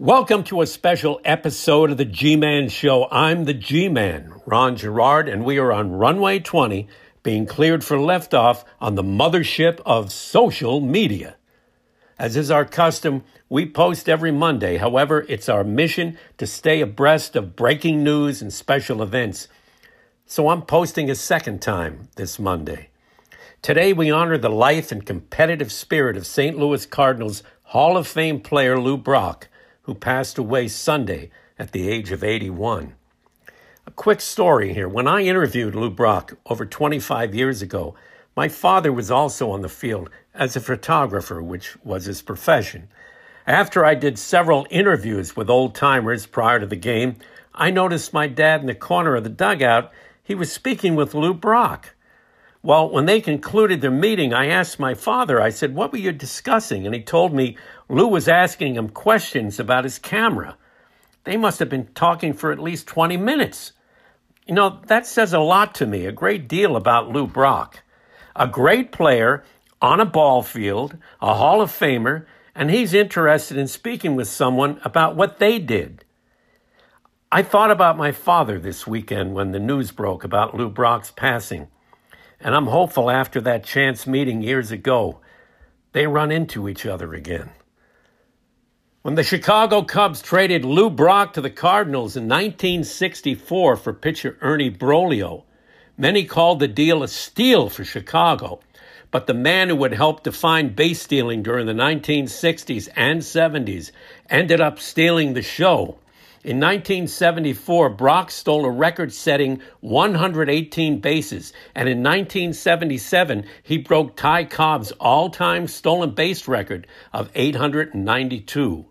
Welcome to a special episode of the G Man Show. I'm the G Man, Ron Gerard, and we are on runway 20 being cleared for liftoff on the mothership of social media. As is our custom, we post every Monday. However, it's our mission to stay abreast of breaking news and special events. So I'm posting a second time this Monday. Today, we honor the life and competitive spirit of St. Louis Cardinals Hall of Fame player Lou Brock who passed away Sunday at the age of 81. A quick story here. When I interviewed Lou Brock over 25 years ago, my father was also on the field as a photographer, which was his profession. After I did several interviews with old timers prior to the game, I noticed my dad in the corner of the dugout. He was speaking with Lou Brock. Well, when they concluded their meeting, I asked my father, I said, What were you discussing? And he told me Lou was asking him questions about his camera. They must have been talking for at least 20 minutes. You know, that says a lot to me, a great deal about Lou Brock. A great player on a ball field, a Hall of Famer, and he's interested in speaking with someone about what they did. I thought about my father this weekend when the news broke about Lou Brock's passing. And I'm hopeful after that chance meeting years ago, they run into each other again. When the Chicago Cubs traded Lou Brock to the Cardinals in 1964 for pitcher Ernie Broglio, many called the deal a steal for Chicago. But the man who would help define base stealing during the 1960s and 70s ended up stealing the show in 1974, Brock stole a record setting 118 bases, and in 1977, he broke Ty Cobb's all time stolen base record of 892.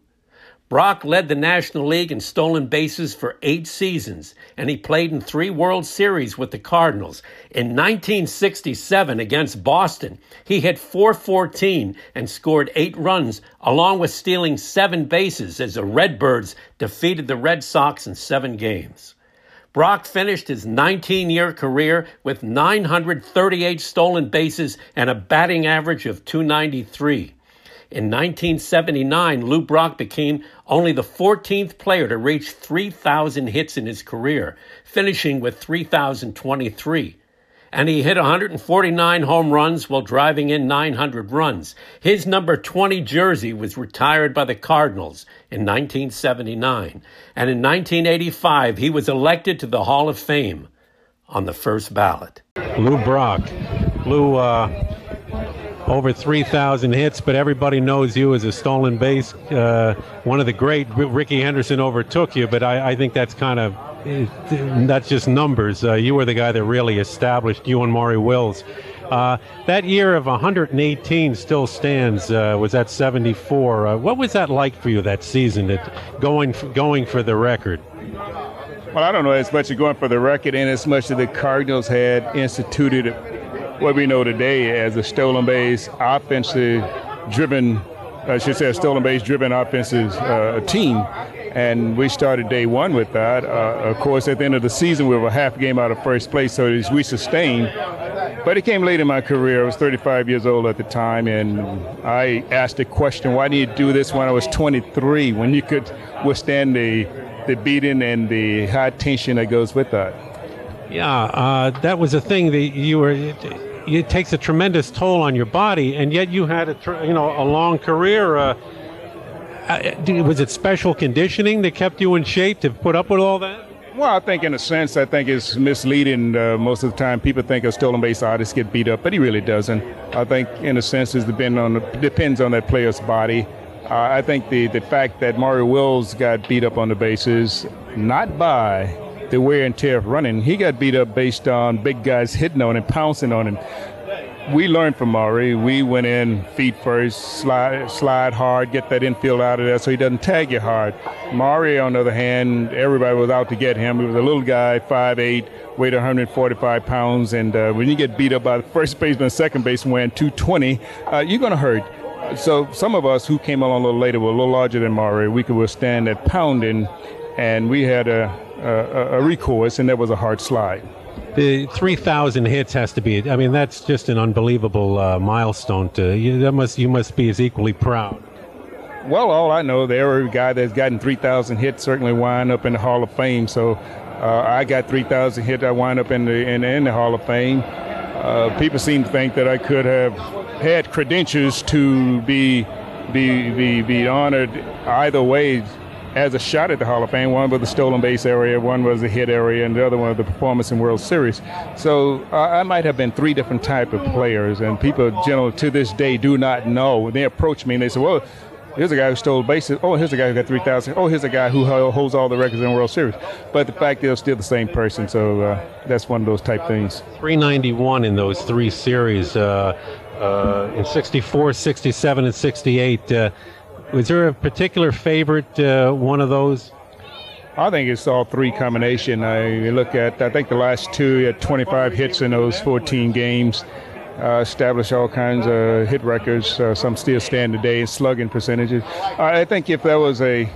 Brock led the National League in stolen bases for eight seasons, and he played in three World Series with the Cardinals. In 1967 against Boston, he hit 414 and scored eight runs, along with stealing seven bases as the Redbirds defeated the Red Sox in seven games. Brock finished his 19 year career with 938 stolen bases and a batting average of 293. In 1979, Lou Brock became only the 14th player to reach 3,000 hits in his career, finishing with 3,023. And he hit 149 home runs while driving in 900 runs. His number 20 jersey was retired by the Cardinals in 1979. And in 1985, he was elected to the Hall of Fame on the first ballot. Lou Brock. Lou, uh over 3,000 hits, but everybody knows you as a stolen base. Uh, one of the great, Rickey Henderson overtook you, but I, I think that's kind of, that's just numbers. Uh, you were the guy that really established you and Maury Wills. Uh, that year of 118 still stands. Uh, was that 74? Uh, what was that like for you that season? That going going for the record. Well, I don't know as much as going for the record, and as much as the Cardinals had instituted what we know today as a stolen base offensive driven, I should say, a stolen base driven offensive uh, team. And we started day one with that. Uh, of course, at the end of the season, we were a half game out of first place, so we sustained. But it came late in my career. I was 35 years old at the time, and I asked the question, why did you do this when I was 23, when you could withstand the, the beating and the high tension that goes with that? Yeah, uh, that was a thing that you were it takes a tremendous toll on your body, and yet you had a you know a long career. Uh, uh was it special conditioning that kept you in shape to put up with all that? Well, I think in a sense, I think it's misleading. Uh, most of the time, people think a stolen base artist get beat up, but he really doesn't. I think in a sense, it depend on depends on that player's body. Uh, I think the, the fact that Maury Wills got beat up on the bases, not by the wear and tear of running. He got beat up based on big guys hitting on him, pouncing on him. We learned from Maury. We went in feet first, slide, slide hard, get that infield out of there so he doesn't tag you hard. Maury, on the other hand, everybody was out to get him. He was a little guy, 5'8", weighed 145 pounds, and uh, when you get beat up by the first baseman, second baseman weighing 220, uh, you're going to hurt. So some of us who came along a little later were a little larger than Maury. We could withstand that pounding, and we had a a, a recourse, and that was a hard slide. The 3,000 hits has to be. I mean, that's just an unbelievable uh, milestone. To you, that must you must be as equally proud. Well, all I know, there every guy that's gotten 3,000 hits certainly wind up in the Hall of Fame. So uh, I got 3,000 hits. I wind up in the in, in the Hall of Fame. Uh, people seem to think that I could have had credentials to be be be, be honored either way as a shot at the Hall of Fame. One was the stolen base area, one was the hit area, and the other one was the performance in World Series. So uh, I might have been three different type of players, and people generally to this day do not know. They approach me and they say, "Well." Here's a guy who stole bases. Oh, here's a guy who got 3,000. Oh, here's a guy who holds all the records in the World Series. But the fact they're still the same person. So uh, that's one of those type things. 391 in those three series uh, uh, in 64, 67, and 68. Was there a particular favorite uh, one of those? I think it's all three combination. I look at, I think the last two had 25 hits in those 14 games uh, establish all kinds of hit records. Uh, some still stand today, slugging percentages. I think if there was a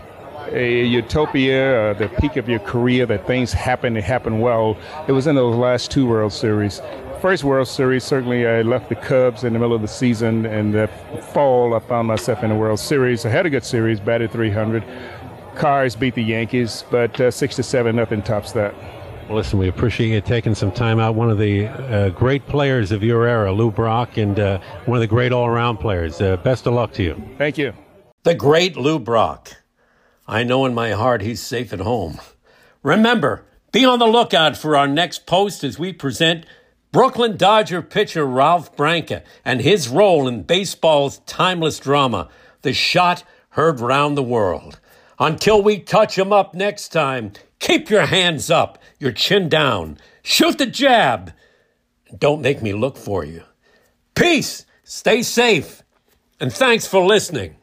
a utopia, uh, the peak of your career, that things happen, and happen well. It was in those last two World Series. First World Series, certainly I left the Cubs in the middle of the season, and the fall I found myself in the World Series. I had a good series, batted 300. Cards beat the Yankees, but uh, six to seven, nothing tops that. Well, listen, we appreciate you taking some time out. One of the uh, great players of your era, Lou Brock, and uh, one of the great all around players. Uh, best of luck to you. Thank you. The great Lou Brock. I know in my heart he's safe at home. Remember, be on the lookout for our next post as we present Brooklyn Dodger pitcher Ralph Branca and his role in baseball's timeless drama, The Shot Heard Round the World. Until we touch him up next time, keep your hands up your chin down. Shoot the jab. Don't make me look for you. Peace. Stay safe. And thanks for listening.